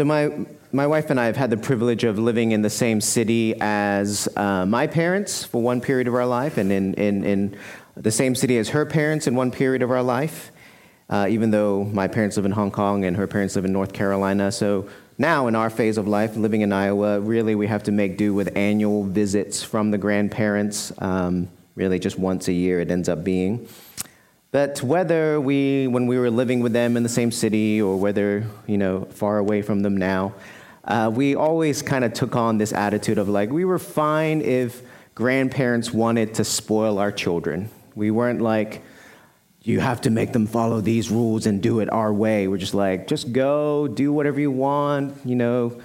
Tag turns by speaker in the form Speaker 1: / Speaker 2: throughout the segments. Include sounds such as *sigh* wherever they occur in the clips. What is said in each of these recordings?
Speaker 1: So, my, my wife and I have had the privilege of living in the same city as uh, my parents for one period of our life, and in, in, in the same city as her parents in one period of our life, uh, even though my parents live in Hong Kong and her parents live in North Carolina. So, now in our phase of life, living in Iowa, really we have to make do with annual visits from the grandparents, um, really just once a year it ends up being. But whether we, when we were living with them in the same city or whether, you know, far away from them now, uh, we always kind of took on this attitude of like, we were fine if grandparents wanted to spoil our children. We weren't like, you have to make them follow these rules and do it our way. We're just like, just go, do whatever you want, you know,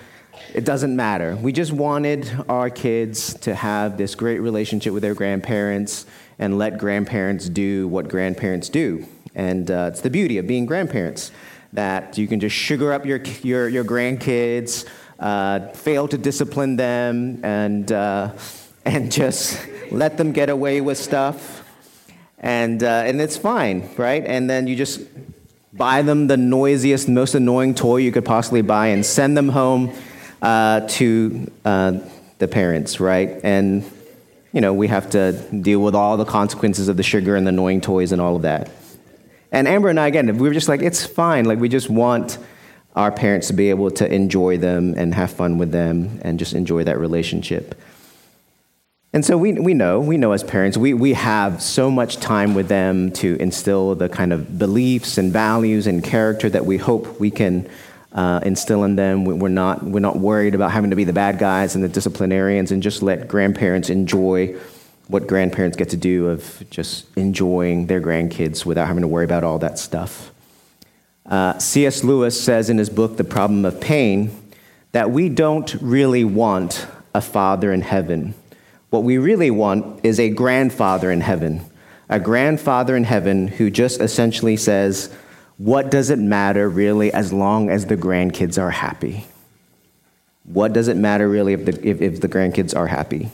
Speaker 1: it doesn't matter. We just wanted our kids to have this great relationship with their grandparents and let grandparents do what grandparents do. And uh, it's the beauty of being grandparents that you can just sugar up your, your, your grandkids, uh, fail to discipline them, and, uh, *laughs* and just let them get away with stuff. And, uh, and it's fine, right? And then you just buy them the noisiest, most annoying toy you could possibly buy and send them home uh, to uh, the parents, right? And you know, we have to deal with all the consequences of the sugar and the annoying toys and all of that. And Amber and I, again, we were just like, it's fine. Like, we just want our parents to be able to enjoy them and have fun with them and just enjoy that relationship. And so we, we know, we know as parents, we, we have so much time with them to instill the kind of beliefs and values and character that we hope we can uh, instill in them. We're not, we're not worried about having to be the bad guys and the disciplinarians and just let grandparents enjoy what grandparents get to do of just enjoying their grandkids without having to worry about all that stuff. Uh, C.S. Lewis says in his book, The Problem of Pain, that we don't really want a father in heaven. What we really want is a grandfather in heaven, a grandfather in heaven who just essentially says, what does it matter really as long as the grandkids are happy? What does it matter really if the, if, if the grandkids are happy?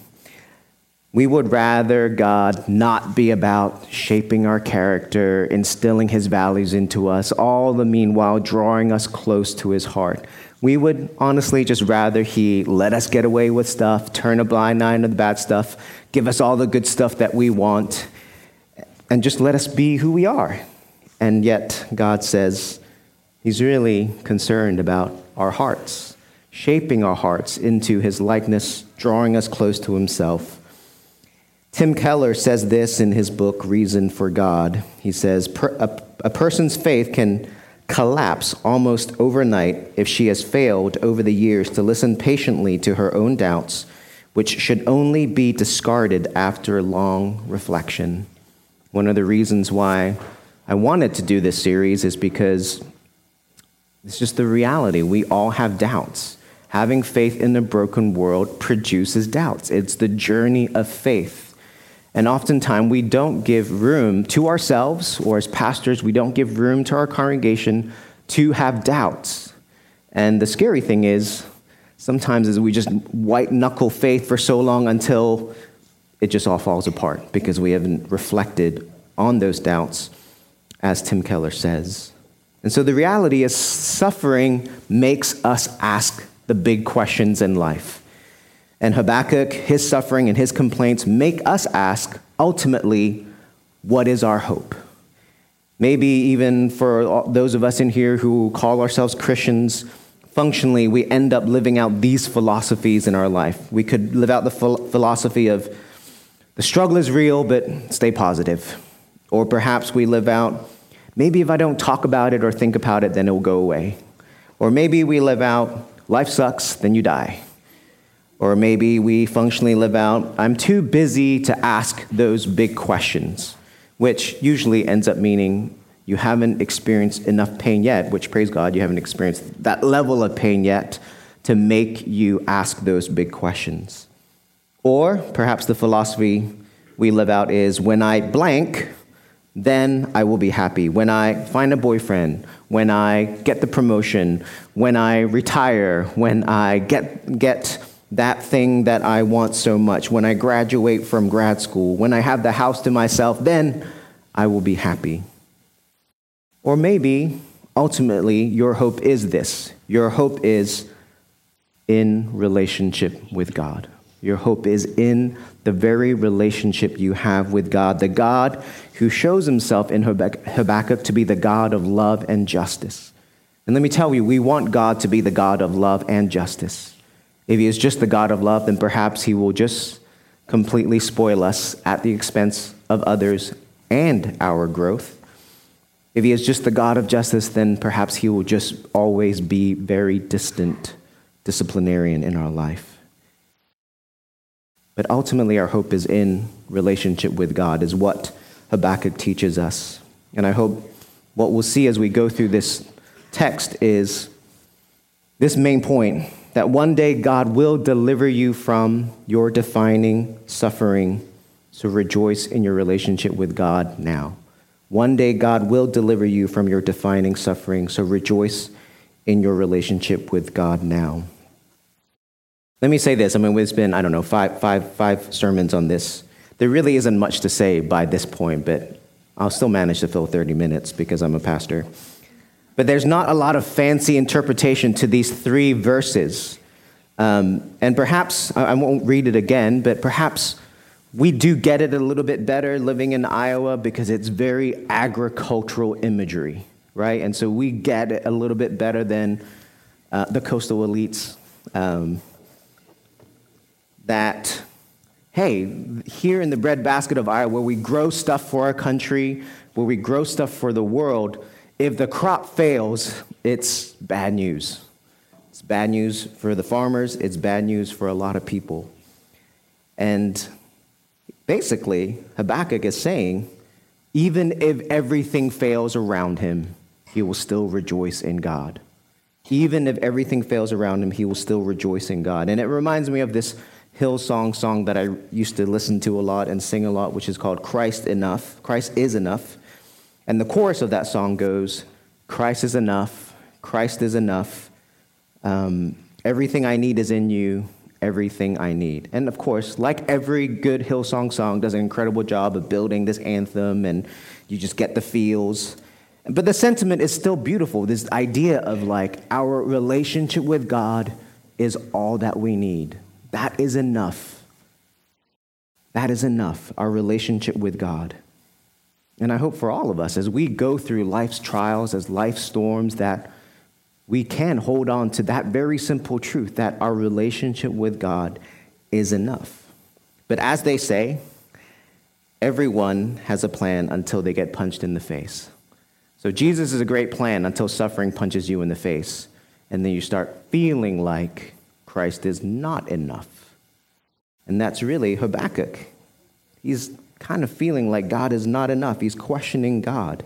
Speaker 1: We would rather God not be about shaping our character, instilling his values into us, all the meanwhile drawing us close to his heart. We would honestly just rather he let us get away with stuff, turn a blind eye to the bad stuff, give us all the good stuff that we want, and just let us be who we are. And yet, God says He's really concerned about our hearts, shaping our hearts into His likeness, drawing us close to Himself. Tim Keller says this in his book, Reason for God. He says, a, a person's faith can collapse almost overnight if she has failed over the years to listen patiently to her own doubts, which should only be discarded after long reflection. One of the reasons why I wanted to do this series is because it's just the reality. We all have doubts. Having faith in a broken world produces doubts. It's the journey of faith. And oftentimes we don't give room to ourselves, or as pastors, we don't give room to our congregation to have doubts. And the scary thing is, sometimes is we just white knuckle faith for so long until it just all falls apart because we haven't reflected on those doubts as Tim Keller says. And so the reality is, suffering makes us ask the big questions in life. And Habakkuk, his suffering and his complaints make us ask, ultimately, what is our hope? Maybe even for those of us in here who call ourselves Christians, functionally, we end up living out these philosophies in our life. We could live out the philosophy of the struggle is real, but stay positive. Or perhaps we live out, maybe if I don't talk about it or think about it, then it will go away. Or maybe we live out, life sucks, then you die. Or maybe we functionally live out, I'm too busy to ask those big questions, which usually ends up meaning you haven't experienced enough pain yet, which, praise God, you haven't experienced that level of pain yet to make you ask those big questions. Or perhaps the philosophy we live out is when I blank, then I will be happy. When I find a boyfriend, when I get the promotion, when I retire, when I get, get that thing that I want so much, when I graduate from grad school, when I have the house to myself, then I will be happy. Or maybe ultimately, your hope is this your hope is in relationship with God. Your hope is in the very relationship you have with God, the God who shows himself in Habakkuk to be the God of love and justice. And let me tell you, we want God to be the God of love and justice. If he is just the God of love, then perhaps he will just completely spoil us at the expense of others and our growth. If he is just the God of justice, then perhaps he will just always be very distant disciplinarian in our life. But ultimately, our hope is in relationship with God, is what Habakkuk teaches us. And I hope what we'll see as we go through this text is this main point that one day God will deliver you from your defining suffering. So rejoice in your relationship with God now. One day God will deliver you from your defining suffering. So rejoice in your relationship with God now. Let me say this. I mean, it's been, I don't know, five, five, five sermons on this. There really isn't much to say by this point, but I'll still manage to fill 30 minutes because I'm a pastor. But there's not a lot of fancy interpretation to these three verses. Um, and perhaps, I won't read it again, but perhaps we do get it a little bit better living in Iowa because it's very agricultural imagery, right? And so we get it a little bit better than uh, the coastal elites. Um, that, hey, here in the breadbasket of Iowa, where we grow stuff for our country, where we grow stuff for the world, if the crop fails, it's bad news. It's bad news for the farmers, it's bad news for a lot of people. And basically, Habakkuk is saying, even if everything fails around him, he will still rejoice in God. Even if everything fails around him, he will still rejoice in God. And it reminds me of this Hillsong song that I used to listen to a lot and sing a lot, which is called Christ Enough. Christ is enough. And the chorus of that song goes Christ is enough. Christ is enough. Um, everything I need is in you. Everything I need. And of course, like every good Hillsong song, does an incredible job of building this anthem, and you just get the feels. But the sentiment is still beautiful. This idea of like our relationship with God is all that we need. That is enough. That is enough, our relationship with God. And I hope for all of us, as we go through life's trials, as life storms, that we can hold on to that very simple truth that our relationship with God is enough. But as they say, everyone has a plan until they get punched in the face. So Jesus is a great plan until suffering punches you in the face, and then you start feeling like Christ is not enough. And that's really Habakkuk. He's kind of feeling like God is not enough. He's questioning God.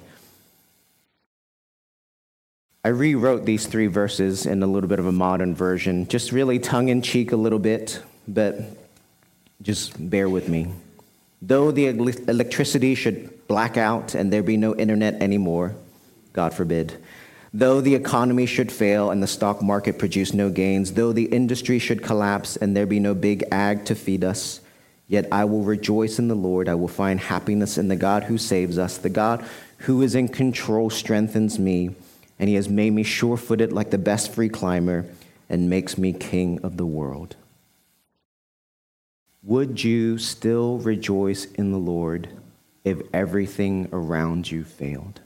Speaker 1: I rewrote these three verses in a little bit of a modern version, just really tongue in cheek a little bit, but just bear with me. Though the electricity should black out and there be no internet anymore, God forbid, Though the economy should fail and the stock market produce no gains, though the industry should collapse and there be no big ag to feed us, yet I will rejoice in the Lord. I will find happiness in the God who saves us. The God who is in control strengthens me, and he has made me sure footed like the best free climber and makes me king of the world. Would you still rejoice in the Lord if everything around you failed?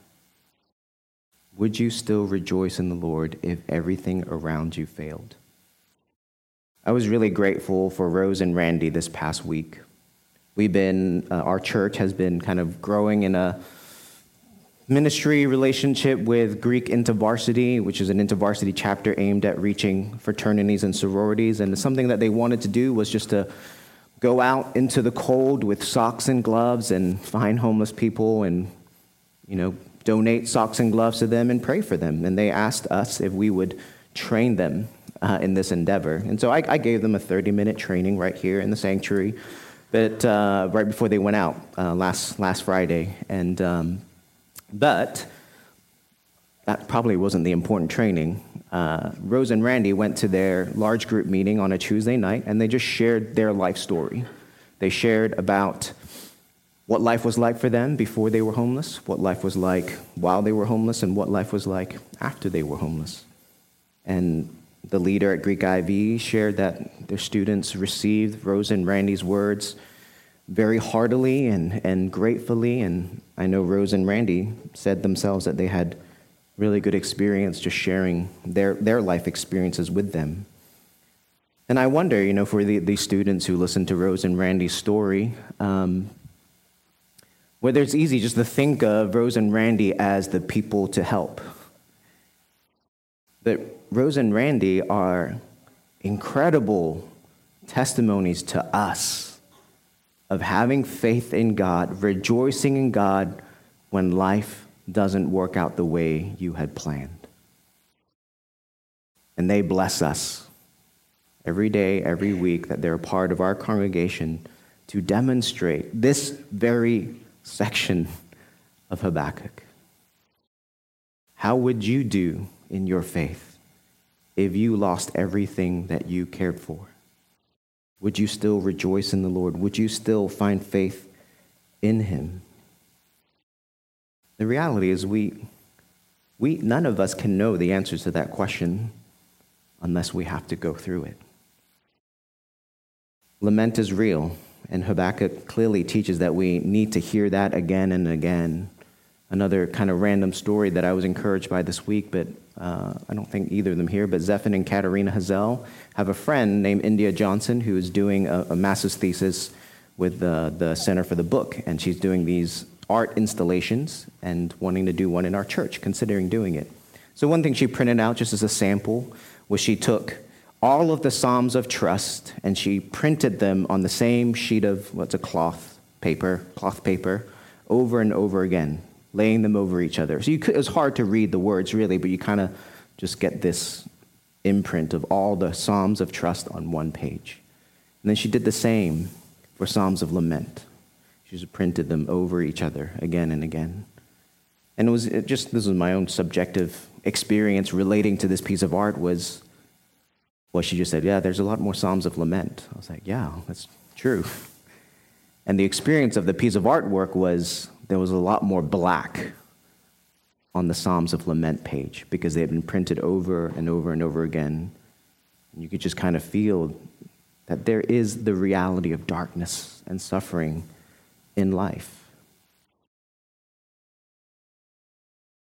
Speaker 1: Would you still rejoice in the Lord if everything around you failed? I was really grateful for Rose and Randy this past week. We've been, uh, our church has been kind of growing in a ministry relationship with Greek InterVarsity, which is an InterVarsity chapter aimed at reaching fraternities and sororities. And something that they wanted to do was just to go out into the cold with socks and gloves and find homeless people and, you know, donate socks and gloves to them and pray for them. And they asked us if we would train them uh, in this endeavor. And so I, I, gave them a 30 minute training right here in the sanctuary, but uh, right before they went out uh, last, last Friday. And, um, but that probably wasn't the important training. Uh, Rose and Randy went to their large group meeting on a Tuesday night and they just shared their life story. They shared about what life was like for them before they were homeless, what life was like while they were homeless, and what life was like after they were homeless. And the leader at Greek IV shared that their students received Rose and Randy's words very heartily and, and gratefully. And I know Rose and Randy said themselves that they had really good experience just sharing their, their life experiences with them. And I wonder, you know, for the, the students who listened to Rose and Randy's story, um, whether it's easy just to think of Rose and Randy as the people to help. But Rose and Randy are incredible testimonies to us of having faith in God, rejoicing in God when life doesn't work out the way you had planned. And they bless us every day, every week that they're a part of our congregation to demonstrate this very section of Habakkuk. How would you do in your faith if you lost everything that you cared for? Would you still rejoice in the Lord? Would you still find faith in Him? The reality is, we, we, none of us can know the answers to that question unless we have to go through it. Lament is real. And Habakkuk clearly teaches that we need to hear that again and again. Another kind of random story that I was encouraged by this week, but uh, I don't think either of them here, but Zephan and Katarina Hazel have a friend named India Johnson who is doing a, a master's thesis with the, the Center for the Book. And she's doing these art installations and wanting to do one in our church, considering doing it. So, one thing she printed out just as a sample was she took all of the Psalms of trust, and she printed them on the same sheet of what's a cloth paper, cloth paper, over and over again, laying them over each other. So could, it was hard to read the words really, but you kind of just get this imprint of all the Psalms of trust on one page. And then she did the same for Psalms of lament. She just printed them over each other again and again. And it was just this was my own subjective experience relating to this piece of art was well, she just said, Yeah, there's a lot more Psalms of lament. I was like, Yeah, that's true. And the experience of the piece of artwork was there was a lot more black on the Psalms of Lament page because they had been printed over and over and over again. And you could just kind of feel that there is the reality of darkness and suffering in life.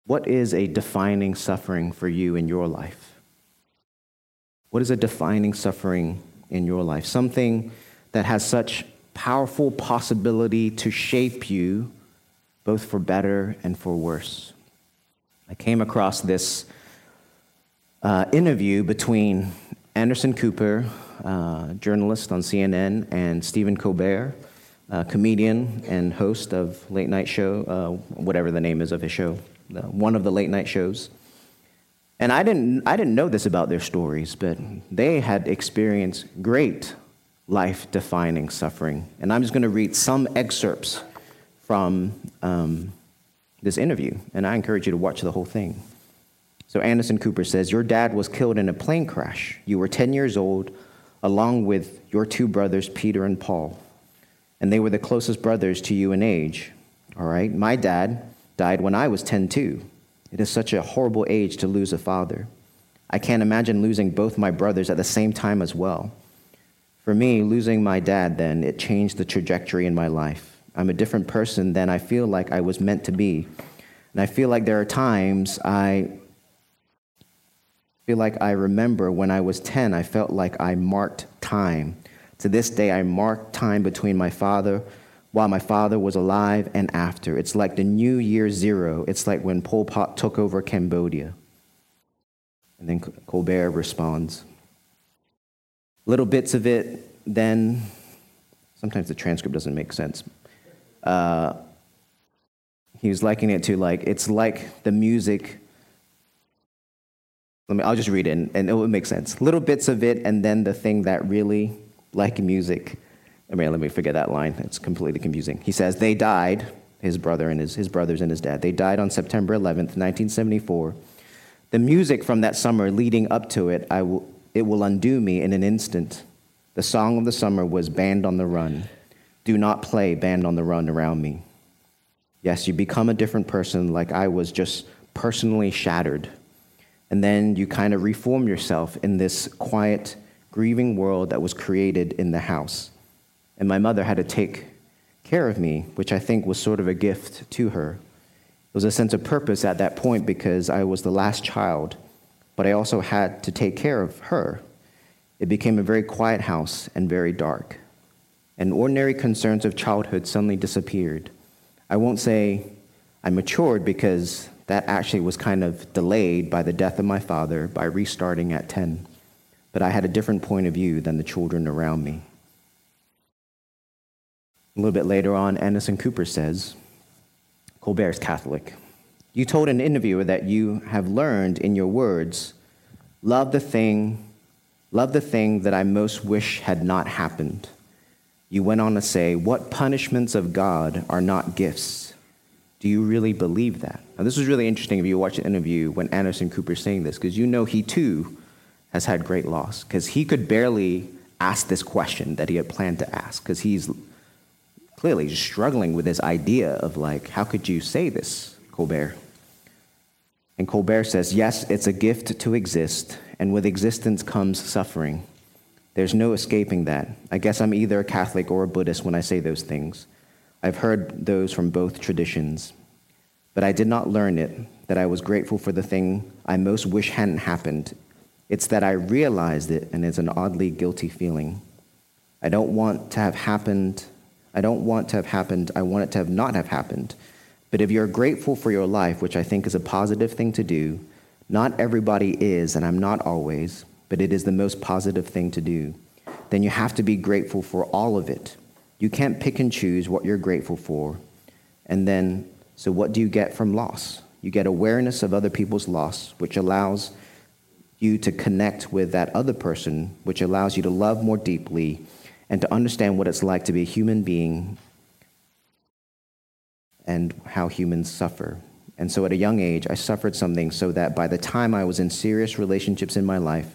Speaker 1: What is a defining suffering for you in your life? What is a defining suffering in your life? Something that has such powerful possibility to shape you both for better and for worse. I came across this uh, interview between Anderson Cooper, uh, journalist on CNN, and Stephen Colbert, comedian and host of late night show, uh, whatever the name is of his show, one of the late night shows. And I didn't, I didn't know this about their stories, but they had experienced great life defining suffering. And I'm just going to read some excerpts from um, this interview, and I encourage you to watch the whole thing. So Anderson Cooper says, Your dad was killed in a plane crash. You were 10 years old, along with your two brothers, Peter and Paul. And they were the closest brothers to you in age. All right? My dad died when I was 10 too. It is such a horrible age to lose a father. I can't imagine losing both my brothers at the same time as well. For me, losing my dad then, it changed the trajectory in my life. I'm a different person than I feel like I was meant to be. And I feel like there are times I feel like I remember when I was 10, I felt like I marked time. To this day, I mark time between my father while my father was alive and after. It's like the new year zero. It's like when Pol Pot took over Cambodia. And then Colbert responds. Little bits of it, then, sometimes the transcript doesn't make sense. Uh, he was likening it to like, it's like the music. Let me, I'll just read it and, and it will make sense. Little bits of it, and then the thing that really, like music, I mean, let me forget that line. It's completely confusing. He says, They died, his brother and his, his brothers and his dad. They died on September 11th, 1974. The music from that summer leading up to it, it will undo me in an instant. The song of the summer was Band on the Run. do not play band on the run around me. Yes, you become a different person, like I was just personally shattered. And then you kind of reform yourself in this quiet, grieving world that was created in the house. And my mother had to take care of me, which I think was sort of a gift to her. It was a sense of purpose at that point because I was the last child, but I also had to take care of her. It became a very quiet house and very dark. And ordinary concerns of childhood suddenly disappeared. I won't say I matured because that actually was kind of delayed by the death of my father by restarting at 10. But I had a different point of view than the children around me. A little bit later on, Anderson Cooper says, Colbert is Catholic. You told an interviewer that you have learned in your words, love the thing, love the thing that I most wish had not happened. You went on to say, What punishments of God are not gifts? Do you really believe that? Now, this was really interesting if you watch the interview when Anderson Cooper's saying this, because you know he too has had great loss, because he could barely ask this question that he had planned to ask, because he's clearly struggling with this idea of like, how could you say this, Colbert? And Colbert says, yes, it's a gift to exist, and with existence comes suffering. There's no escaping that. I guess I'm either a Catholic or a Buddhist when I say those things. I've heard those from both traditions. But I did not learn it, that I was grateful for the thing I most wish hadn't happened. It's that I realized it, and it's an oddly guilty feeling. I don't want to have happened I don't want to have happened. I want it to have not have happened. But if you're grateful for your life, which I think is a positive thing to do, not everybody is, and I'm not always, but it is the most positive thing to do, then you have to be grateful for all of it. You can't pick and choose what you're grateful for. And then, so what do you get from loss? You get awareness of other people's loss, which allows you to connect with that other person, which allows you to love more deeply and to understand what it's like to be a human being and how humans suffer. And so at a young age, I suffered something so that by the time I was in serious relationships in my life,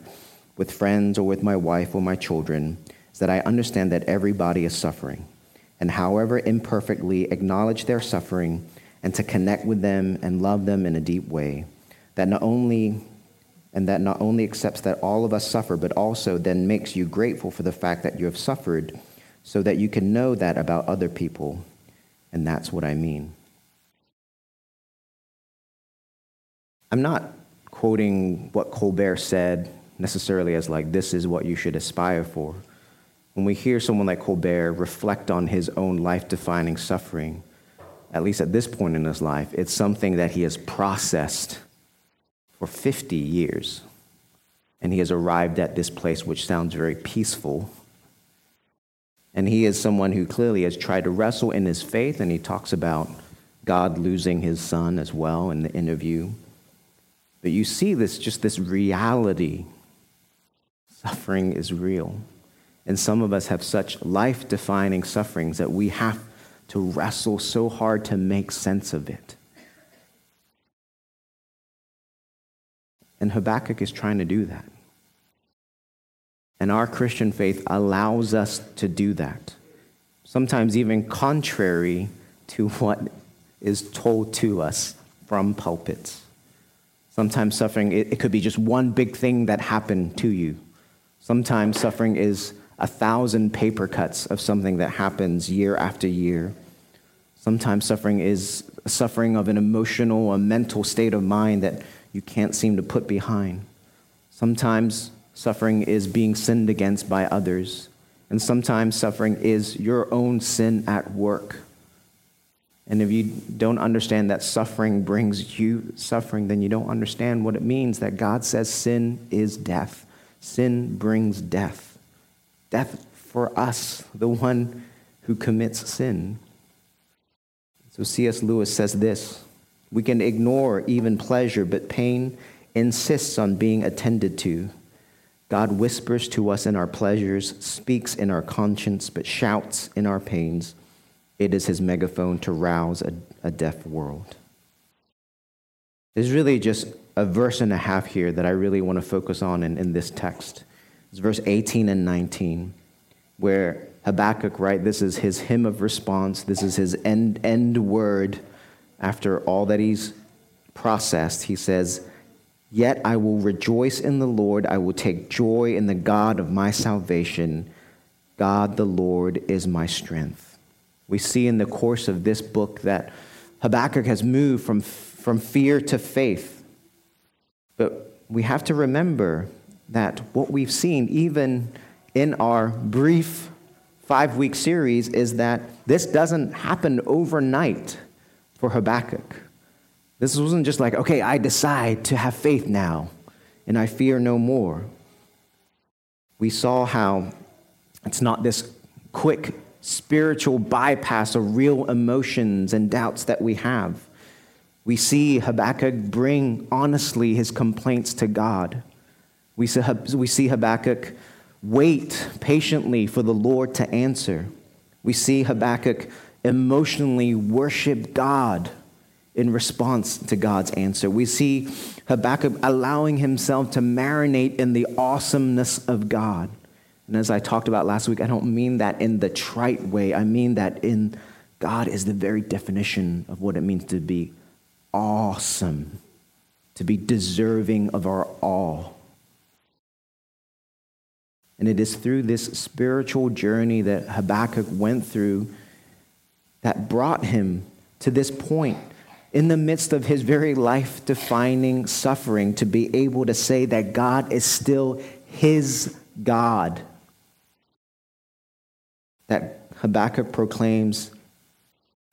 Speaker 1: with friends or with my wife or my children, that I understand that everybody is suffering. And however imperfectly acknowledge their suffering and to connect with them and love them in a deep way, that not only and that not only accepts that all of us suffer, but also then makes you grateful for the fact that you have suffered so that you can know that about other people. And that's what I mean. I'm not quoting what Colbert said necessarily as like, this is what you should aspire for. When we hear someone like Colbert reflect on his own life defining suffering, at least at this point in his life, it's something that he has processed for 50 years. And he has arrived at this place which sounds very peaceful. And he is someone who clearly has tried to wrestle in his faith, and he talks about God losing his son as well in the interview. But you see this, just this reality. Suffering is real. And some of us have such life defining sufferings that we have to wrestle so hard to make sense of it. And Habakkuk is trying to do that. And our Christian faith allows us to do that, sometimes even contrary to what is told to us from pulpits. Sometimes suffering, it, it could be just one big thing that happened to you. Sometimes suffering is a thousand paper cuts of something that happens year after year. Sometimes suffering is suffering of an emotional or mental state of mind that you can't seem to put behind. Sometimes suffering is being sinned against by others, and sometimes suffering is your own sin at work. And if you don't understand that suffering brings you suffering, then you don't understand what it means that God says sin is death. Sin brings death. Death for us, the one who commits sin. So C.S. Lewis says this we can ignore even pleasure, but pain insists on being attended to. God whispers to us in our pleasures, speaks in our conscience, but shouts in our pains. It is his megaphone to rouse a, a deaf world. There's really just a verse and a half here that I really want to focus on in, in this text. It's verse 18 and 19, where Habakkuk, right? This is his hymn of response. This is his end, end word after all that he's processed. He says, Yet I will rejoice in the Lord. I will take joy in the God of my salvation. God the Lord is my strength. We see in the course of this book that Habakkuk has moved from, from fear to faith. But we have to remember that what we've seen, even in our brief five week series, is that this doesn't happen overnight for Habakkuk. This wasn't just like, okay, I decide to have faith now and I fear no more. We saw how it's not this quick spiritual bypass of real emotions and doubts that we have. We see Habakkuk bring honestly his complaints to God. We see, Habakkuk wait patiently for the Lord to answer. We see Habakkuk emotionally worship God in response to God's answer. We see Habakkuk allowing himself to marinate in the awesomeness of God. And as I talked about last week, I don't mean that in the trite way. I mean that in God is the very definition of what it means to be awesome, to be deserving of our awe. And it is through this spiritual journey that Habakkuk went through that brought him to this point in the midst of his very life defining suffering to be able to say that God is still his God. That Habakkuk proclaims,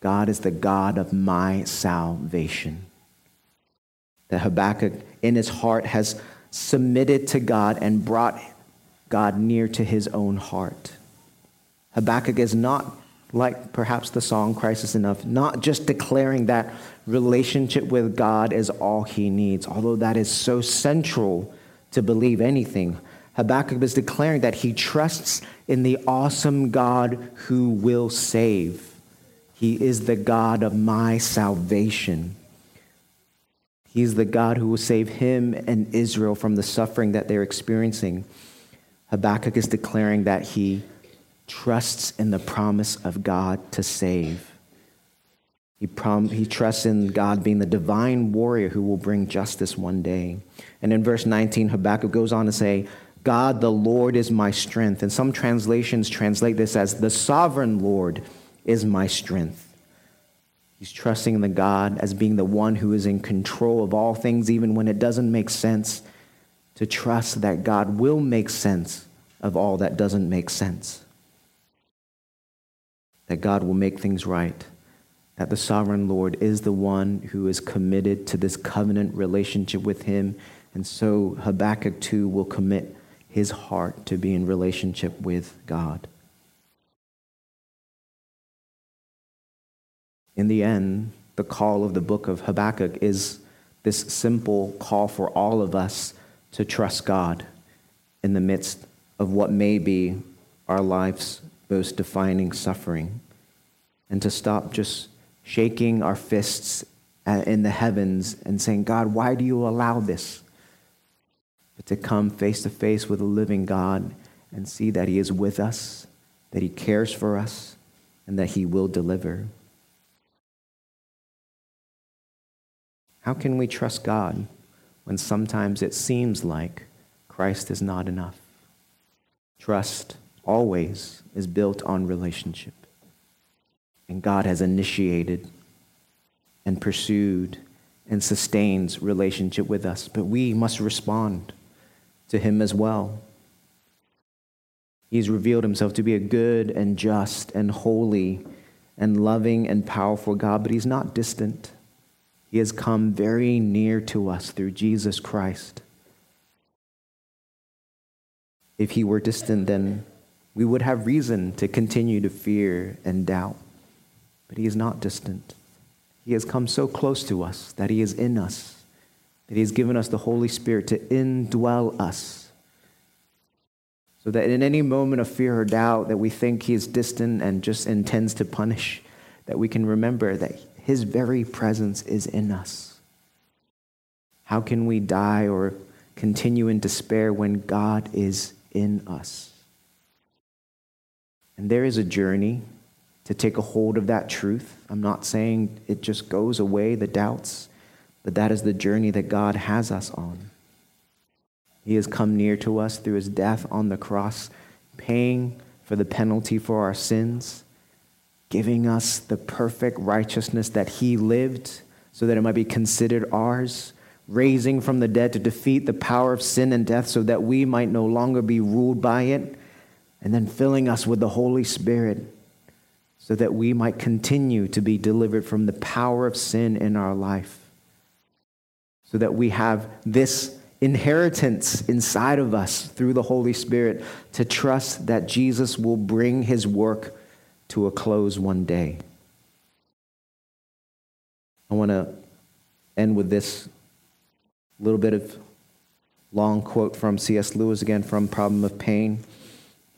Speaker 1: God is the God of my salvation. That Habakkuk in his heart has submitted to God and brought God near to his own heart. Habakkuk is not like perhaps the song Christ is Enough, not just declaring that relationship with God is all he needs, although that is so central to believe anything. Habakkuk is declaring that he trusts in the awesome God who will save. He is the God of my salvation. He's the God who will save him and Israel from the suffering that they're experiencing. Habakkuk is declaring that he trusts in the promise of God to save. He, prom- he trusts in God being the divine warrior who will bring justice one day. And in verse 19, Habakkuk goes on to say, God the Lord is my strength. And some translations translate this as the sovereign Lord is my strength. He's trusting in the God as being the one who is in control of all things, even when it doesn't make sense, to trust that God will make sense of all that doesn't make sense that God will make things right, that the sovereign Lord is the one who is committed to this covenant relationship with Him. And so Habakkuk too will commit his heart to be in relationship with God. In the end, the call of the book of Habakkuk is this simple call for all of us to trust God in the midst of what may be our life's most defining suffering, and to stop just shaking our fists in the heavens and saying, God, why do you allow this? But to come face to face with a living God and see that He is with us, that He cares for us, and that He will deliver. How can we trust God when sometimes it seems like Christ is not enough? Trust always is built on relationship. And God has initiated and pursued and sustains relationship with us, but we must respond to him as well. He's revealed himself to be a good and just and holy and loving and powerful God, but he's not distant. He has come very near to us through Jesus Christ. If he were distant, then we would have reason to continue to fear and doubt. But he is not distant. He has come so close to us that he is in us, that he has given us the Holy Spirit to indwell us. So that in any moment of fear or doubt that we think he is distant and just intends to punish, that we can remember that his very presence is in us. How can we die or continue in despair when God is in us? And there is a journey to take a hold of that truth. I'm not saying it just goes away, the doubts, but that is the journey that God has us on. He has come near to us through his death on the cross, paying for the penalty for our sins, giving us the perfect righteousness that he lived so that it might be considered ours, raising from the dead to defeat the power of sin and death so that we might no longer be ruled by it, and then filling us with the Holy Spirit so that we might continue to be delivered from the power of sin in our life, so that we have this inheritance inside of us through the Holy Spirit to trust that Jesus will bring his work to a close one day. I want to end with this little bit of long quote from C.S. Lewis again from Problem of Pain.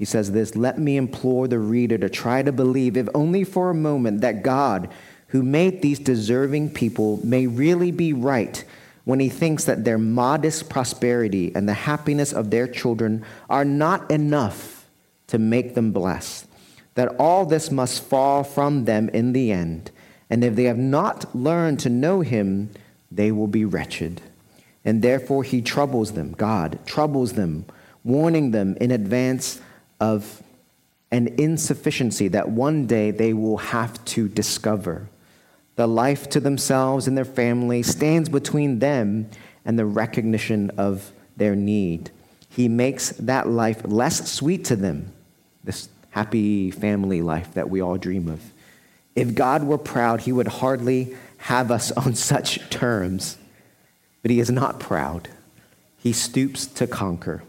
Speaker 1: He says this Let me implore the reader to try to believe, if only for a moment, that God, who made these deserving people, may really be right when he thinks that their modest prosperity and the happiness of their children are not enough to make them blessed, that all this must fall from them in the end, and if they have not learned to know him, they will be wretched. And therefore he troubles them, God troubles them, warning them in advance of an insufficiency that one day they will have to discover. The life to themselves and their family stands between them and the recognition of their need. He makes that life less sweet to them, this happy family life that we all dream of. If God were proud, he would hardly have us *laughs* on such terms. But he is not proud. He stoops to conquer.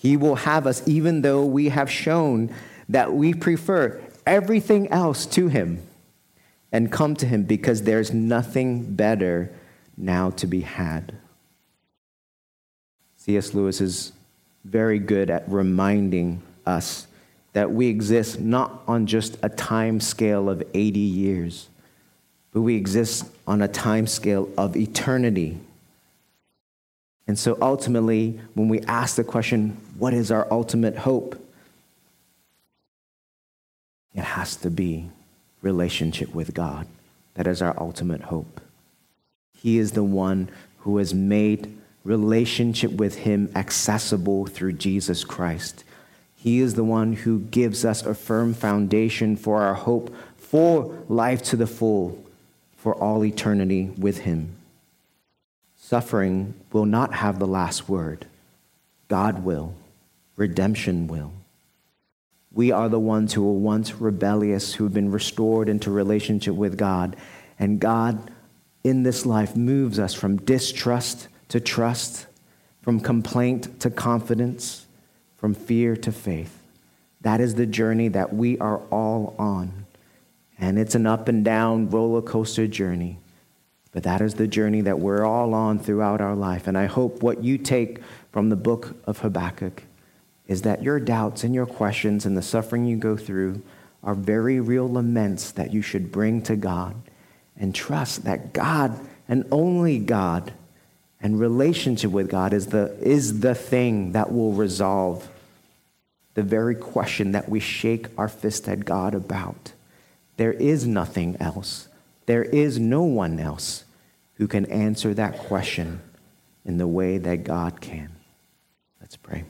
Speaker 1: He will have us even though we have shown that we prefer everything else to him and come to him because there's nothing better now to be had. C.S. Lewis is very good at reminding us that we exist not on just a time scale of 80 years, but we exist on a time scale of eternity. And so ultimately, when we ask the question, what is our ultimate hope? It has to be relationship with God. That is our ultimate hope. He is the one who has made relationship with Him accessible through Jesus Christ. He is the one who gives us a firm foundation for our hope for life to the full, for all eternity with Him. Suffering will not have the last word. God will. Redemption will. We are the ones who were once rebellious, who have been restored into relationship with God. And God, in this life, moves us from distrust to trust, from complaint to confidence, from fear to faith. That is the journey that we are all on. And it's an up and down roller coaster journey. But that is the journey that we're all on throughout our life. And I hope what you take from the book of Habakkuk is that your doubts and your questions and the suffering you go through are very real laments that you should bring to God and trust that God and only God and relationship with God is the, is the thing that will resolve the very question that we shake our fist at God about. There is nothing else. There is no one else who can answer that question in the way that God can. Let's pray.